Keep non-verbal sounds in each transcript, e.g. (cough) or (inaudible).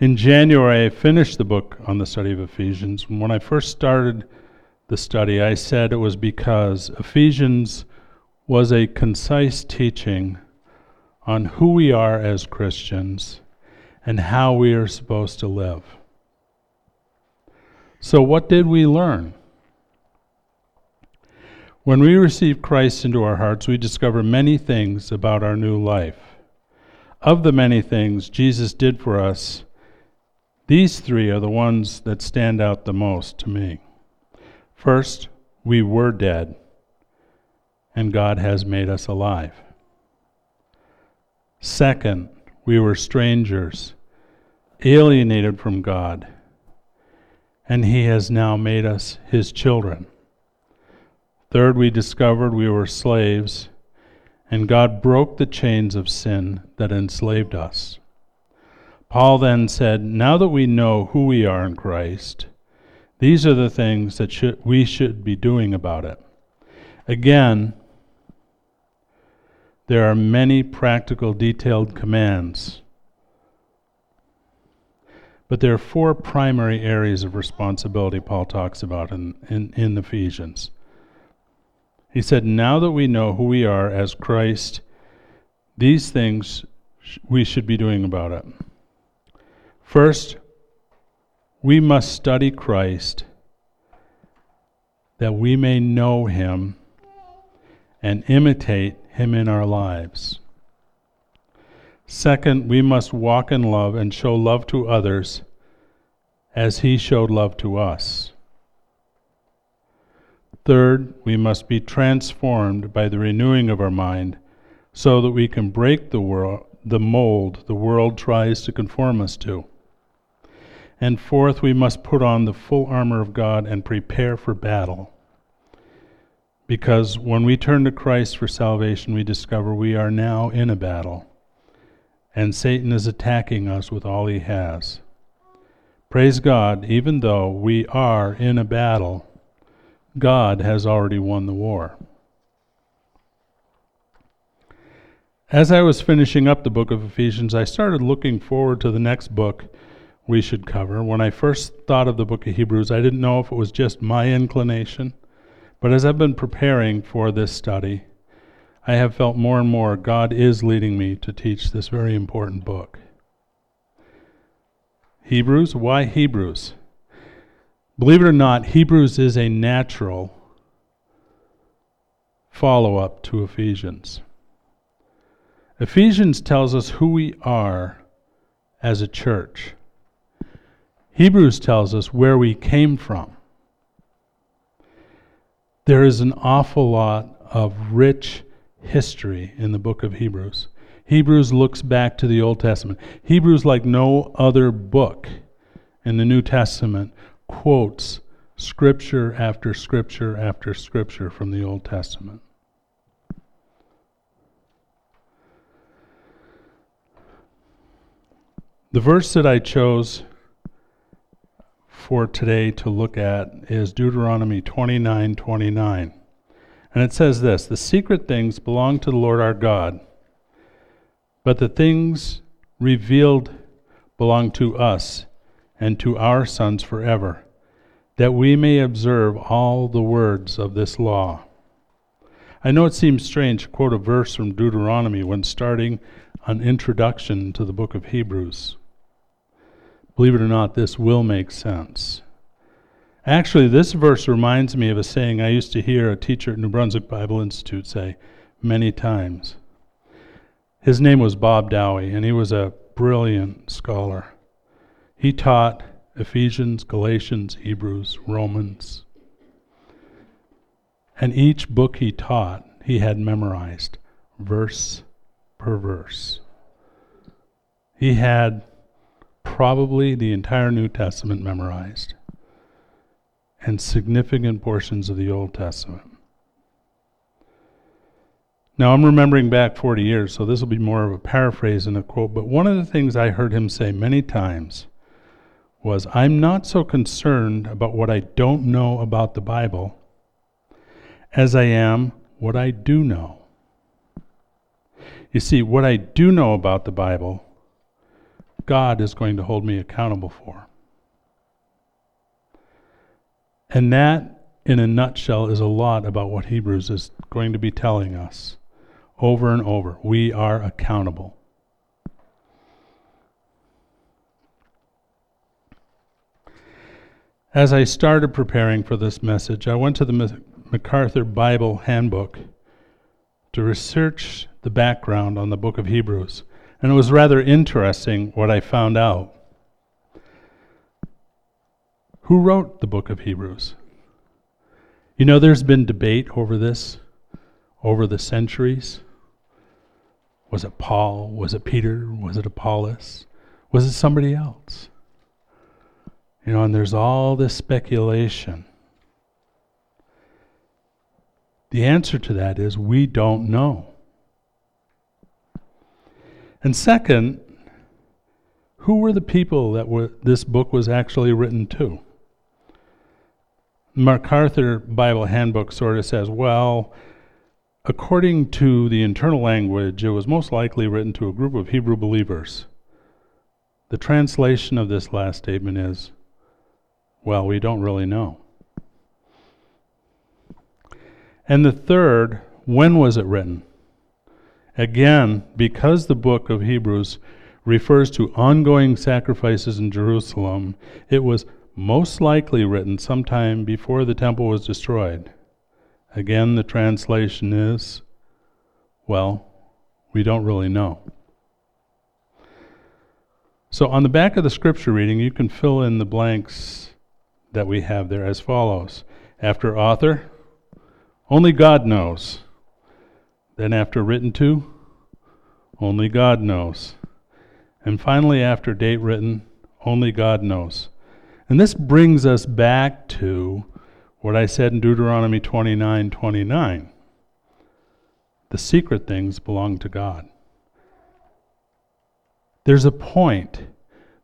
In January, I finished the book on the study of Ephesians. When I first started the study, I said it was because Ephesians was a concise teaching on who we are as Christians and how we are supposed to live. So, what did we learn? When we receive Christ into our hearts, we discover many things about our new life. Of the many things Jesus did for us, these three are the ones that stand out the most to me. First, we were dead, and God has made us alive. Second, we were strangers, alienated from God, and He has now made us His children. Third, we discovered we were slaves, and God broke the chains of sin that enslaved us. Paul then said, Now that we know who we are in Christ, these are the things that should, we should be doing about it. Again, there are many practical, detailed commands. But there are four primary areas of responsibility Paul talks about in, in, in Ephesians. He said, Now that we know who we are as Christ, these things sh- we should be doing about it. First, we must study Christ that we may know him and imitate him in our lives. Second, we must walk in love and show love to others as he showed love to us. Third, we must be transformed by the renewing of our mind so that we can break the world the mold the world tries to conform us to. And fourth, we must put on the full armor of God and prepare for battle. Because when we turn to Christ for salvation, we discover we are now in a battle, and Satan is attacking us with all he has. Praise God, even though we are in a battle, God has already won the war. As I was finishing up the book of Ephesians, I started looking forward to the next book we should cover. When I first thought of the book of Hebrews, I didn't know if it was just my inclination, but as I've been preparing for this study, I have felt more and more God is leading me to teach this very important book. Hebrews? Why Hebrews? Believe it or not, Hebrews is a natural follow up to Ephesians. Ephesians tells us who we are as a church. Hebrews tells us where we came from. There is an awful lot of rich history in the book of Hebrews. Hebrews looks back to the Old Testament. Hebrews, like no other book in the New Testament, quotes scripture after scripture after scripture from the Old Testament. The verse that I chose for today to look at is Deuteronomy 29 29. And it says this The secret things belong to the Lord our God, but the things revealed belong to us and to our sons forever, that we may observe all the words of this law. I know it seems strange to quote a verse from Deuteronomy when starting an introduction to the book of Hebrews. Believe it or not, this will make sense. Actually, this verse reminds me of a saying I used to hear a teacher at New Brunswick Bible Institute say many times. His name was Bob Dowie, and he was a brilliant scholar. He taught Ephesians, Galatians, Hebrews, Romans. And each book he taught, he had memorized, verse per verse. He had probably the entire New Testament memorized and significant portions of the Old Testament. Now, I'm remembering back 40 years, so this will be more of a paraphrase than a quote, but one of the things I heard him say many times was I'm not so concerned about what I don't know about the Bible as I am what I do know. You see, what I do know about the Bible God is going to hold me accountable for. And that, in a nutshell, is a lot about what Hebrews is going to be telling us over and over. We are accountable. As I started preparing for this message, I went to the MacArthur Bible Handbook to research the background on the book of Hebrews. And it was rather interesting what I found out. Who wrote the book of Hebrews? You know, there's been debate over this over the centuries. Was it Paul? Was it Peter? Was it Apollos? Was it somebody else? You know, and there's all this speculation. The answer to that is we don't know. And second, who were the people that were, this book was actually written to? MacArthur Bible Handbook sort of says, well, according to the internal language, it was most likely written to a group of Hebrew believers. The translation of this last statement is, well, we don't really know. And the third, when was it written? Again, because the book of Hebrews refers to ongoing sacrifices in Jerusalem, it was most likely written sometime before the temple was destroyed. Again, the translation is, well, we don't really know. So on the back of the scripture reading, you can fill in the blanks that we have there as follows. After author, only God knows. Then, after written to, only God knows. And finally, after date written, only God knows. And this brings us back to what I said in Deuteronomy 29 29. The secret things belong to God. There's a point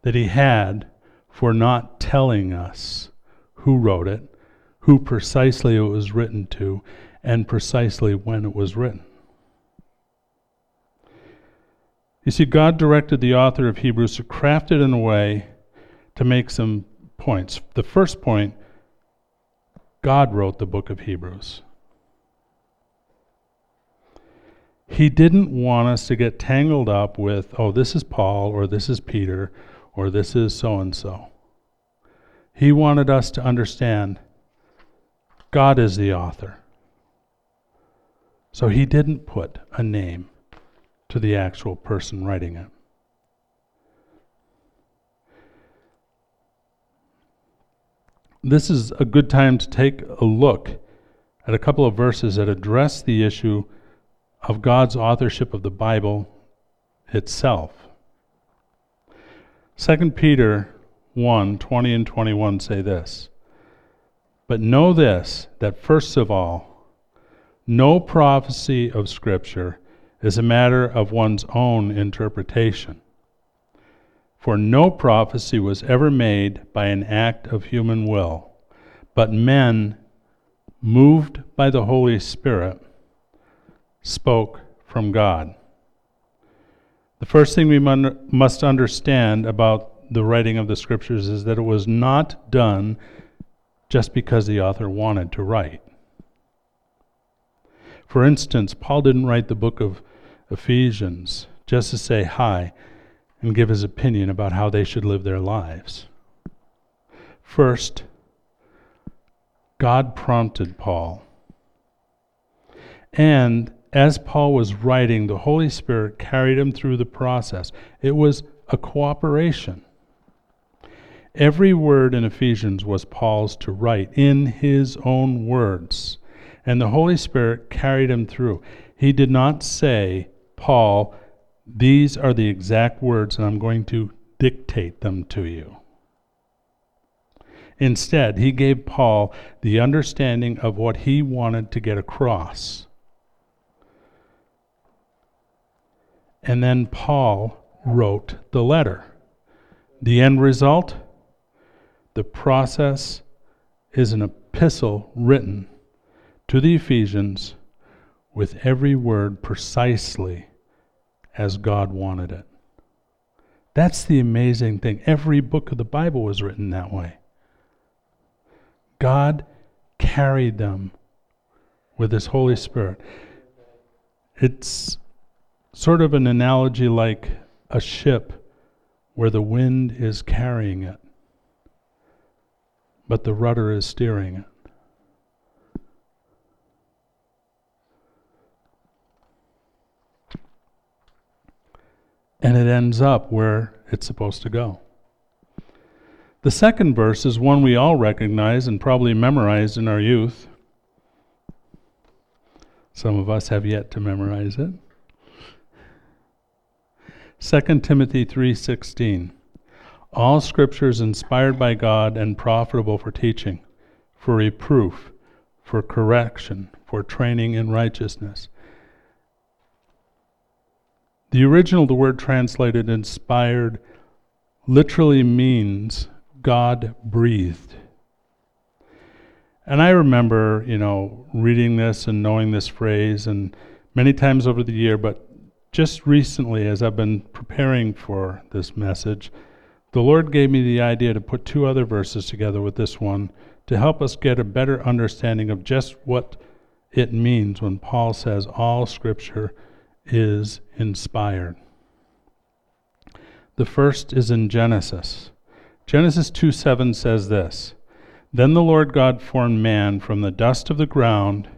that he had for not telling us who wrote it, who precisely it was written to, and precisely when it was written. You see, God directed the author of Hebrews to craft it in a way to make some points. The first point God wrote the book of Hebrews. He didn't want us to get tangled up with, oh, this is Paul, or this is Peter, or this is so and so. He wanted us to understand God is the author. So he didn't put a name to the actual person writing it. This is a good time to take a look at a couple of verses that address the issue of God's authorship of the Bible itself. 2 Peter 1 20 and 21 say this But know this, that first of all, no prophecy of Scripture is a matter of one's own interpretation. For no prophecy was ever made by an act of human will, but men, moved by the Holy Spirit, spoke from God. The first thing we must understand about the writing of the scriptures is that it was not done just because the author wanted to write. For instance, Paul didn't write the book of Ephesians just to say hi and give his opinion about how they should live their lives. First, God prompted Paul. And as Paul was writing, the Holy Spirit carried him through the process. It was a cooperation. Every word in Ephesians was Paul's to write in his own words, and the Holy Spirit carried him through. He did not say, Paul, these are the exact words, and I'm going to dictate them to you. Instead, he gave Paul the understanding of what he wanted to get across. And then Paul wrote the letter. The end result? The process is an epistle written to the Ephesians with every word precisely as God wanted it. That's the amazing thing. Every book of the Bible was written that way. God carried them with His Holy Spirit. It's sort of an analogy like a ship where the wind is carrying it, but the rudder is steering it. And it ends up where it's supposed to go. The second verse is one we all recognize and probably memorized in our youth. Some of us have yet to memorize it. 2 Timothy 3:16 All scripture is inspired by God and profitable for teaching, for reproof, for correction, for training in righteousness. The original the word translated inspired literally means God breathed. And I remember, you know, reading this and knowing this phrase and many times over the year, but just recently, as I've been preparing for this message, the Lord gave me the idea to put two other verses together with this one to help us get a better understanding of just what it means when Paul says all Scripture is inspired. The first is in Genesis. Genesis 2 7 says this Then the Lord God formed man from the dust of the ground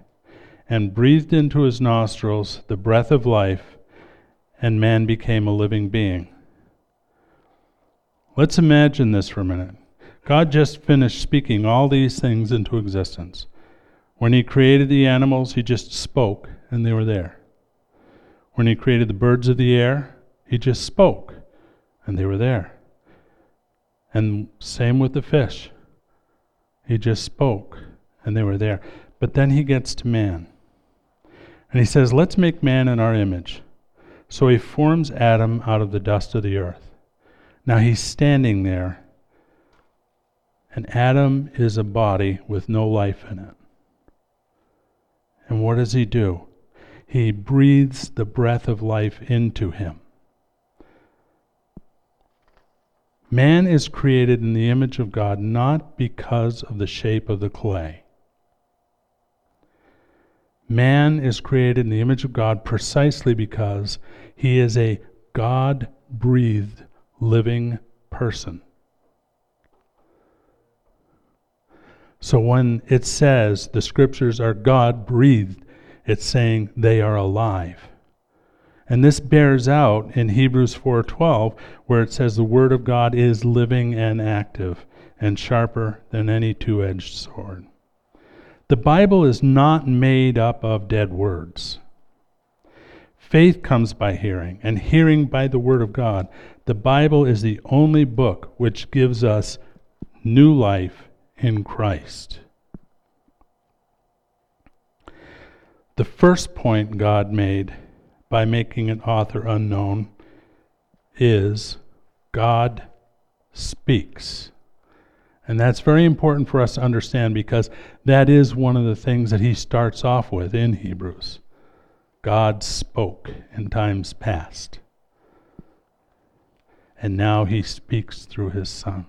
and breathed into his nostrils the breath of life and man became a living being. Let's imagine this for a minute. God just finished speaking all these things into existence. When He created the animals, He just spoke and they were there. When He created the birds of the air, He just spoke and they were there. And same with the fish. He just spoke and they were there. But then He gets to man. And He says, Let's make man in our image so he forms Adam out of the dust of the earth. Now he's standing there, and Adam is a body with no life in it. And what does he do? He breathes the breath of life into him. Man is created in the image of God not because of the shape of the clay. Man is created in the image of God precisely because he is a God breathed living person. So when it says the scriptures are God breathed, it's saying they are alive. And this bears out in Hebrews 4:12 where it says the word of God is living and active and sharper than any two-edged sword. The Bible is not made up of dead words. Faith comes by hearing, and hearing by the Word of God. The Bible is the only book which gives us new life in Christ. The first point God made by making an author unknown is God speaks. And that's very important for us to understand because that is one of the things that he starts off with in Hebrews. God spoke in times past. And now he speaks through his Son.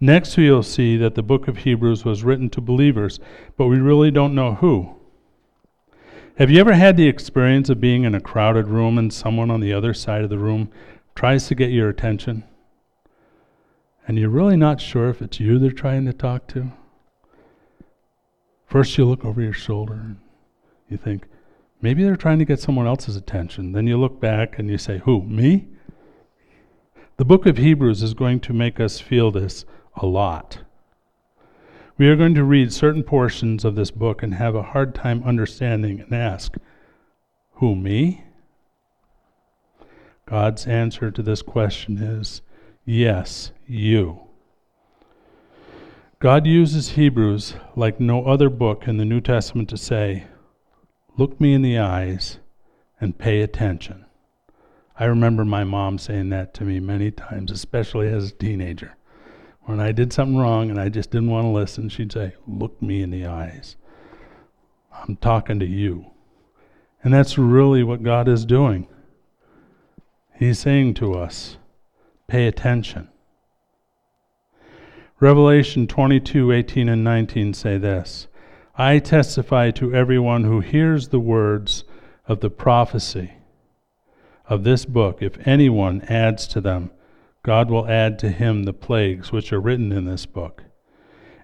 Next, we'll see that the book of Hebrews was written to believers, but we really don't know who. Have you ever had the experience of being in a crowded room and someone on the other side of the room tries to get your attention? and you're really not sure if it's you they're trying to talk to. First, you look over your shoulder and you think, maybe they're trying to get someone else's attention. Then you look back and you say, Who, me? The book of Hebrews is going to make us feel this a lot. We are going to read certain portions of this book and have a hard time understanding and ask, Who, me? God's answer to this question is Yes, you. God uses Hebrews like no other book in the New Testament to say, Look me in the eyes and pay attention. I remember my mom saying that to me many times, especially as a teenager. When I did something wrong and I just didn't want to listen, she'd say, Look me in the eyes. I'm talking to you. And that's really what God is doing. He's saying to us, pay attention. Revelation 22 18 and 19 say this I testify to everyone who hears the words of the prophecy of this book. If anyone adds to them, God will add to him the plagues which are written in this book.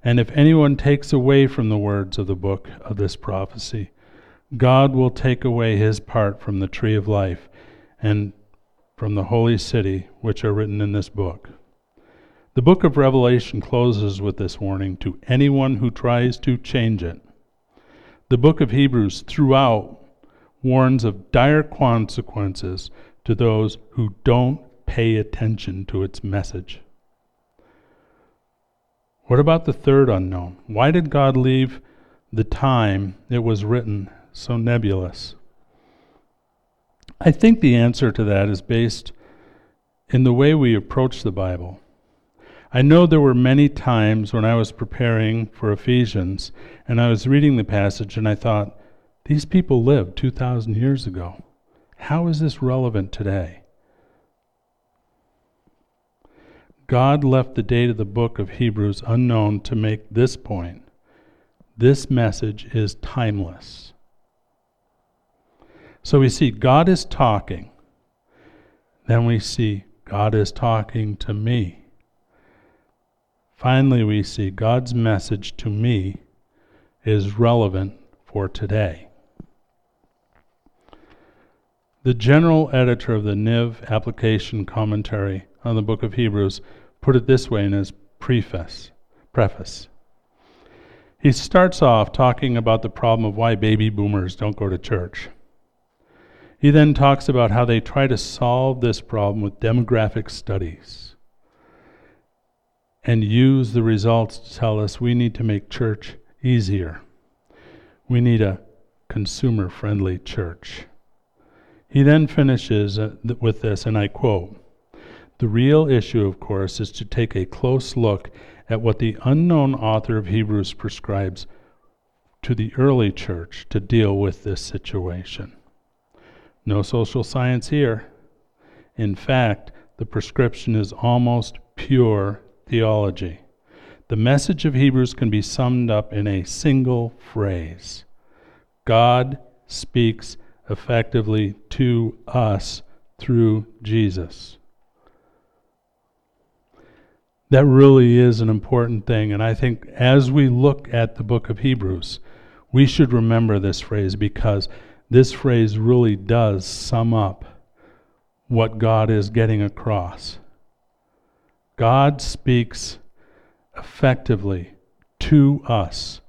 And if anyone takes away from the words of the book of this prophecy, God will take away his part from the tree of life and from the holy city which are written in this book. The book of Revelation closes with this warning to anyone who tries to change it. The book of Hebrews throughout warns of dire consequences to those who don't pay attention to its message. What about the third unknown? Why did God leave the time it was written so nebulous? I think the answer to that is based in the way we approach the Bible. I know there were many times when I was preparing for Ephesians and I was reading the passage and I thought, these people lived 2,000 years ago. How is this relevant today? God left the date of the book of Hebrews unknown to make this point. This message is timeless. So we see God is talking. Then we see God is talking to me. Finally, we see God's message to me is relevant for today. The general editor of the NIV application commentary on the book of Hebrews put it this way in his preface. preface. He starts off talking about the problem of why baby boomers don't go to church. He then talks about how they try to solve this problem with demographic studies and use the results to tell us we need to make church easier. We need a consumer friendly church. He then finishes uh, with this, and I quote The real issue, of course, is to take a close look at what the unknown author of Hebrews prescribes to the early church to deal with this situation. No social science here. In fact, the prescription is almost pure theology. The message of Hebrews can be summed up in a single phrase God speaks effectively to us through Jesus. That really is an important thing. And I think as we look at the book of Hebrews, we should remember this phrase because this phrase really does sum up what God is getting across. God speaks effectively to us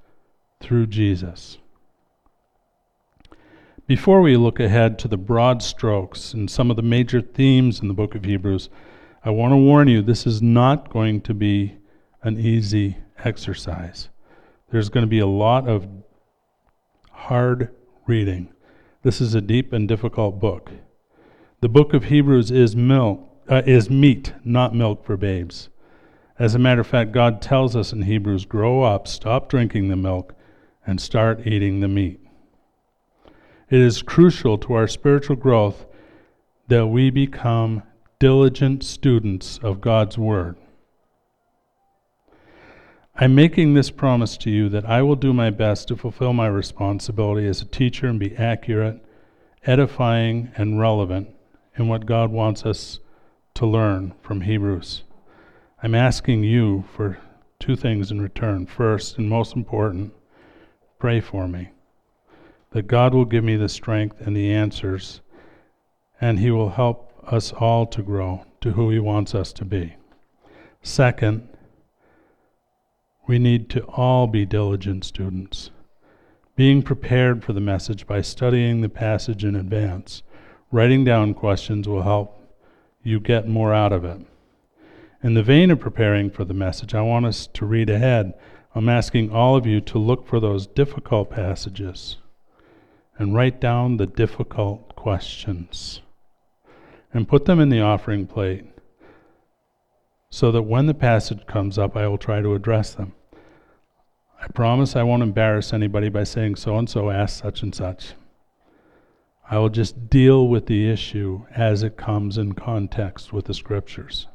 through Jesus. Before we look ahead to the broad strokes and some of the major themes in the book of Hebrews, I want to warn you this is not going to be an easy exercise. There's going to be a lot of hard reading. This is a deep and difficult book. The book of Hebrews is milk, uh, is meat, not milk for babes. As a matter of fact, God tells us in Hebrews grow up, stop drinking the milk, and start eating the meat. It is crucial to our spiritual growth that we become diligent students of God's Word. I'm making this promise to you that I will do my best to fulfill my responsibility as a teacher and be accurate, edifying, and relevant in what God wants us to learn from Hebrews. I'm asking you for two things in return. First, and most important, pray for me that God will give me the strength and the answers, and He will help us all to grow to who He wants us to be. Second, we need to all be diligent students, being prepared for the message by studying the passage in advance. Writing down questions will help you get more out of it. In the vein of preparing for the message, I want us to read ahead. I'm asking all of you to look for those difficult passages and write down the difficult questions and put them in the offering plate so that when the passage comes up, I will try to address them. I promise I won't embarrass anybody by saying so and so asked such and such. I will just deal with the issue as it comes in context with the scriptures.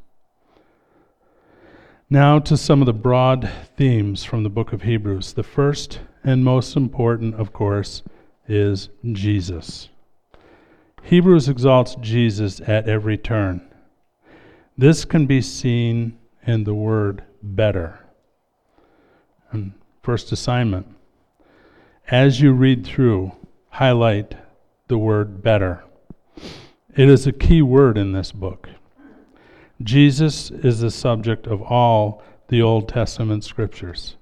Now to some of the broad themes from the book of Hebrews. The first and most important, of course, is Jesus. Hebrews exalts Jesus at every turn. This can be seen in the word better. And first assignment as you read through, highlight the word better. It is a key word in this book. Jesus is the subject of all the Old Testament scriptures.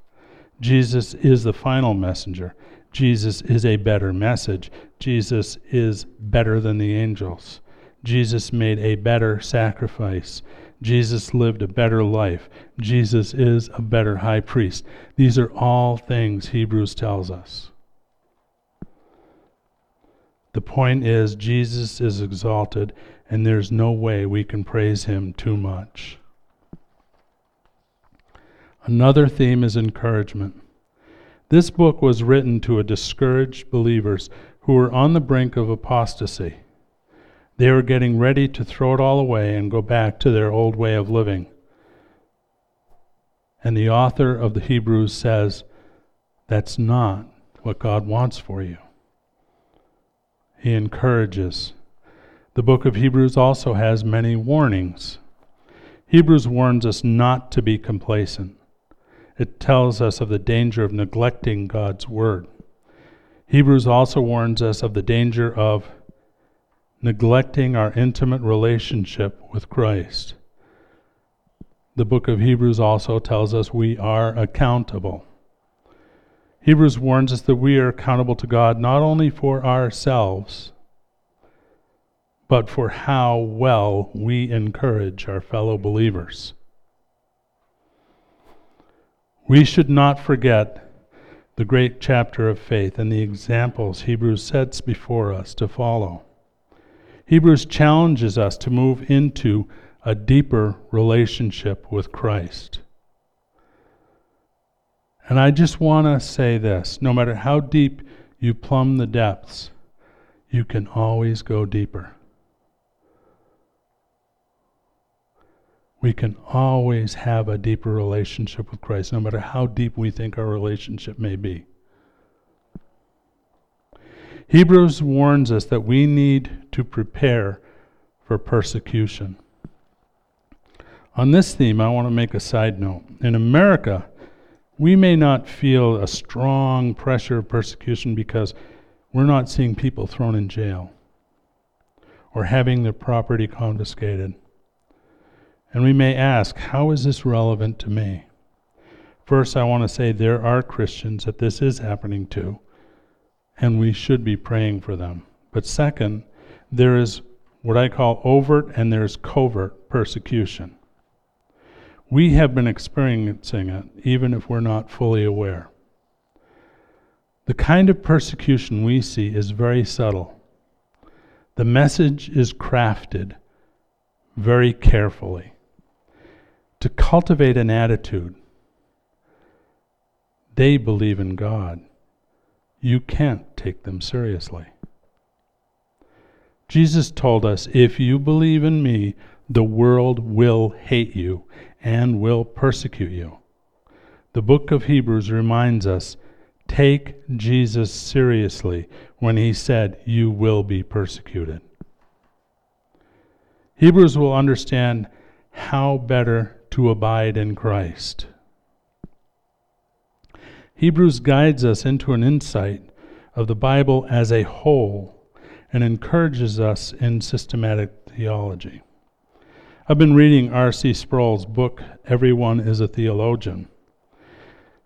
Jesus is the final messenger. Jesus is a better message. Jesus is better than the angels. Jesus made a better sacrifice. Jesus lived a better life. Jesus is a better high priest. These are all things Hebrews tells us. The point is, Jesus is exalted, and there's no way we can praise him too much. Another theme is encouragement. This book was written to a discouraged believers who were on the brink of apostasy. They were getting ready to throw it all away and go back to their old way of living. And the author of the Hebrews says, That's not what God wants for you. He encourages. The book of Hebrews also has many warnings. Hebrews warns us not to be complacent. It tells us of the danger of neglecting God's word. Hebrews also warns us of the danger of neglecting our intimate relationship with Christ. The book of Hebrews also tells us we are accountable. Hebrews warns us that we are accountable to God not only for ourselves, but for how well we encourage our fellow believers. We should not forget the great chapter of faith and the examples Hebrews sets before us to follow. Hebrews challenges us to move into a deeper relationship with Christ. And I just want to say this no matter how deep you plumb the depths, you can always go deeper. We can always have a deeper relationship with Christ, no matter how deep we think our relationship may be. Hebrews warns us that we need to prepare for persecution. On this theme, I want to make a side note. In America, we may not feel a strong pressure of persecution because we're not seeing people thrown in jail or having their property confiscated. And we may ask, how is this relevant to me? First, I want to say there are Christians that this is happening to and we should be praying for them. But second, there is what I call overt and there's covert persecution. We have been experiencing it, even if we're not fully aware. The kind of persecution we see is very subtle. The message is crafted very carefully to cultivate an attitude. They believe in God you can't take them seriously. Jesus told us, If you believe in me, the world will hate you and will persecute you. The book of Hebrews reminds us take Jesus seriously when he said, You will be persecuted. Hebrews will understand how better to abide in Christ. Hebrews guides us into an insight of the Bible as a whole and encourages us in systematic theology. I've been reading R.C. Sproul's book, Everyone is a Theologian.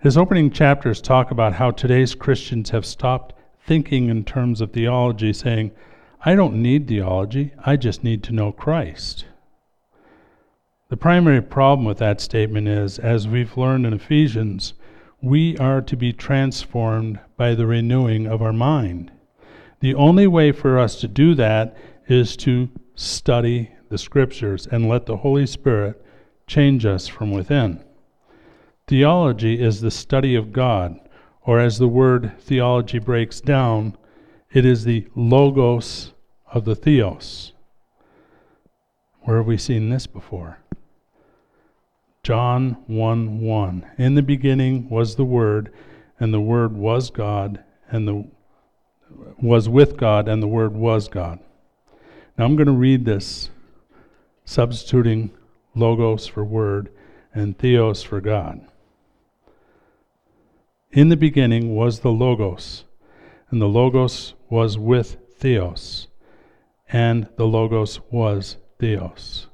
His opening chapters talk about how today's Christians have stopped thinking in terms of theology, saying, I don't need theology, I just need to know Christ. The primary problem with that statement is, as we've learned in Ephesians, we are to be transformed by the renewing of our mind. The only way for us to do that is to study the scriptures and let the Holy Spirit change us from within. Theology is the study of God, or as the word theology breaks down, It is the logos of the theos. Where have we seen this before? John 1 1. In the beginning was the Word, and the Word was God, and the was with God, and the Word was God. Now I'm going to read this, substituting logos for Word and theos for God. In the beginning was the Logos, and the Logos was with Theos, and the Logos was Theos.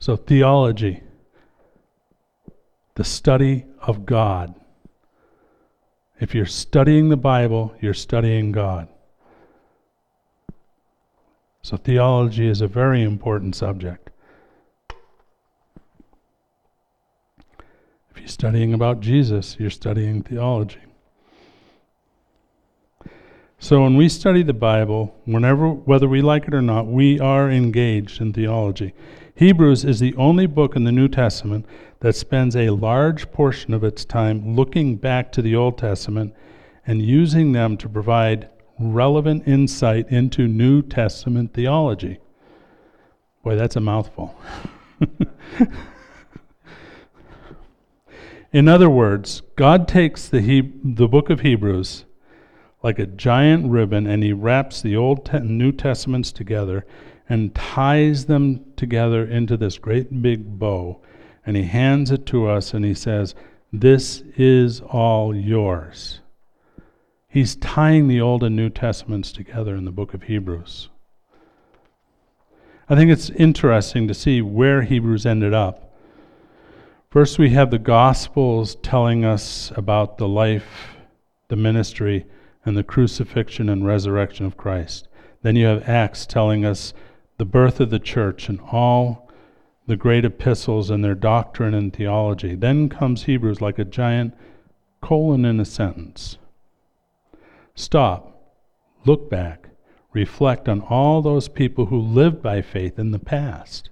So, theology, the study of God. If you're studying the Bible, you're studying God. So, theology is a very important subject. If you're studying about Jesus, you're studying theology. So when we study the Bible, whenever whether we like it or not, we are engaged in theology. Hebrews is the only book in the New Testament that spends a large portion of its time looking back to the Old Testament and using them to provide relevant insight into New Testament theology. Boy, that's a mouthful. (laughs) in other words, God takes the, he- the book of Hebrews like a giant ribbon, and he wraps the Old and New Testaments together and ties them together into this great big bow. And he hands it to us and he says, This is all yours. He's tying the Old and New Testaments together in the book of Hebrews. I think it's interesting to see where Hebrews ended up. First, we have the Gospels telling us about the life, the ministry, and the crucifixion and resurrection of Christ. Then you have Acts telling us the birth of the church and all the great epistles and their doctrine and theology. Then comes Hebrews like a giant colon in a sentence. Stop, look back, reflect on all those people who lived by faith in the past.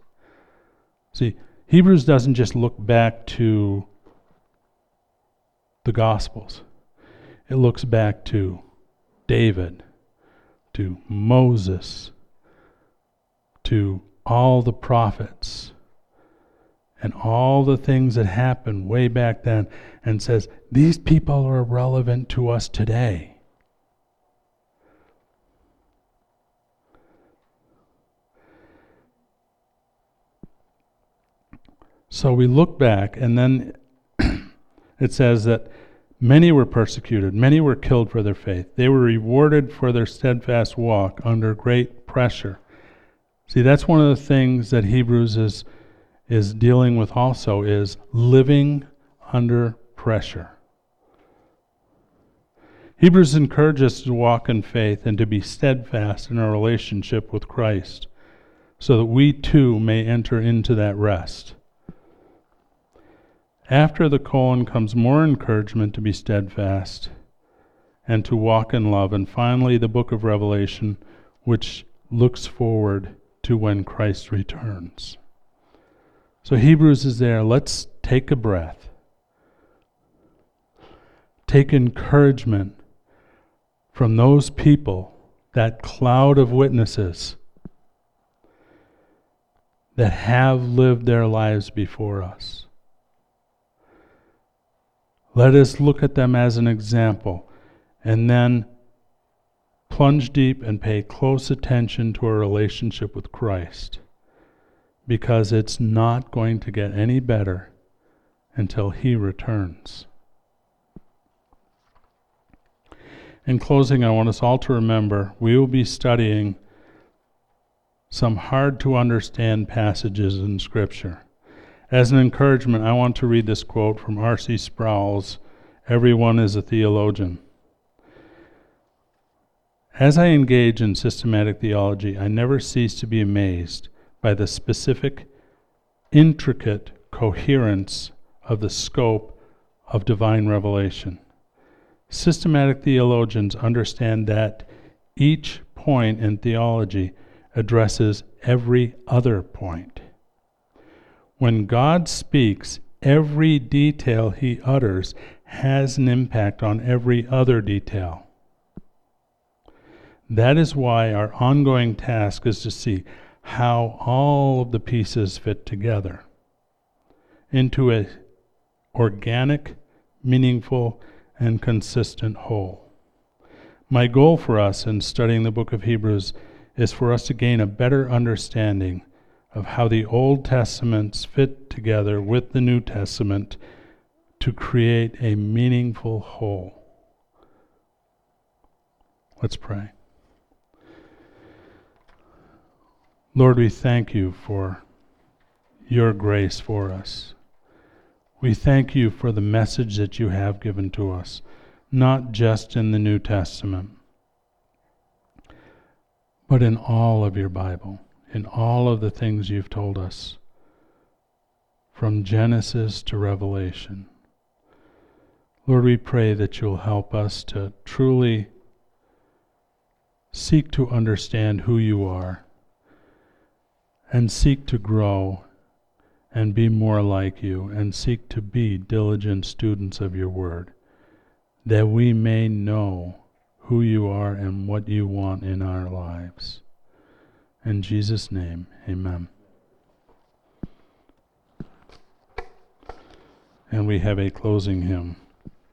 See, Hebrews doesn't just look back to the Gospels. It looks back to David, to Moses, to all the prophets, and all the things that happened way back then, and says, These people are relevant to us today. So we look back, and then (clears throat) it says that Many were persecuted, many were killed for their faith. They were rewarded for their steadfast walk under great pressure. See, that's one of the things that Hebrews is is dealing with also is living under pressure. Hebrews encourages us to walk in faith and to be steadfast in our relationship with Christ so that we too may enter into that rest. After the colon comes more encouragement to be steadfast and to walk in love. And finally, the book of Revelation, which looks forward to when Christ returns. So Hebrews is there. Let's take a breath. Take encouragement from those people, that cloud of witnesses that have lived their lives before us. Let us look at them as an example and then plunge deep and pay close attention to our relationship with Christ because it's not going to get any better until He returns. In closing, I want us all to remember we will be studying some hard to understand passages in Scripture. As an encouragement, I want to read this quote from R.C. Sproul's Everyone is a Theologian. As I engage in systematic theology, I never cease to be amazed by the specific, intricate coherence of the scope of divine revelation. Systematic theologians understand that each point in theology addresses every other point. When God speaks, every detail he utters has an impact on every other detail. That is why our ongoing task is to see how all of the pieces fit together into an organic, meaningful, and consistent whole. My goal for us in studying the book of Hebrews is for us to gain a better understanding of how the Old Testaments fit together with the New Testament to create a meaningful whole. Let's pray. Lord, we thank you for your grace for us. We thank you for the message that you have given to us, not just in the New Testament, but in all of your Bible, in all of the things you've told us, from Genesis to Revelation. Lord, we pray that you'll help us to truly seek to understand who you are and seek to grow and be more like you and seek to be diligent students of your word, that we may know who you are and what you want in our lives. In Jesus' name, amen. And we have a closing hymn.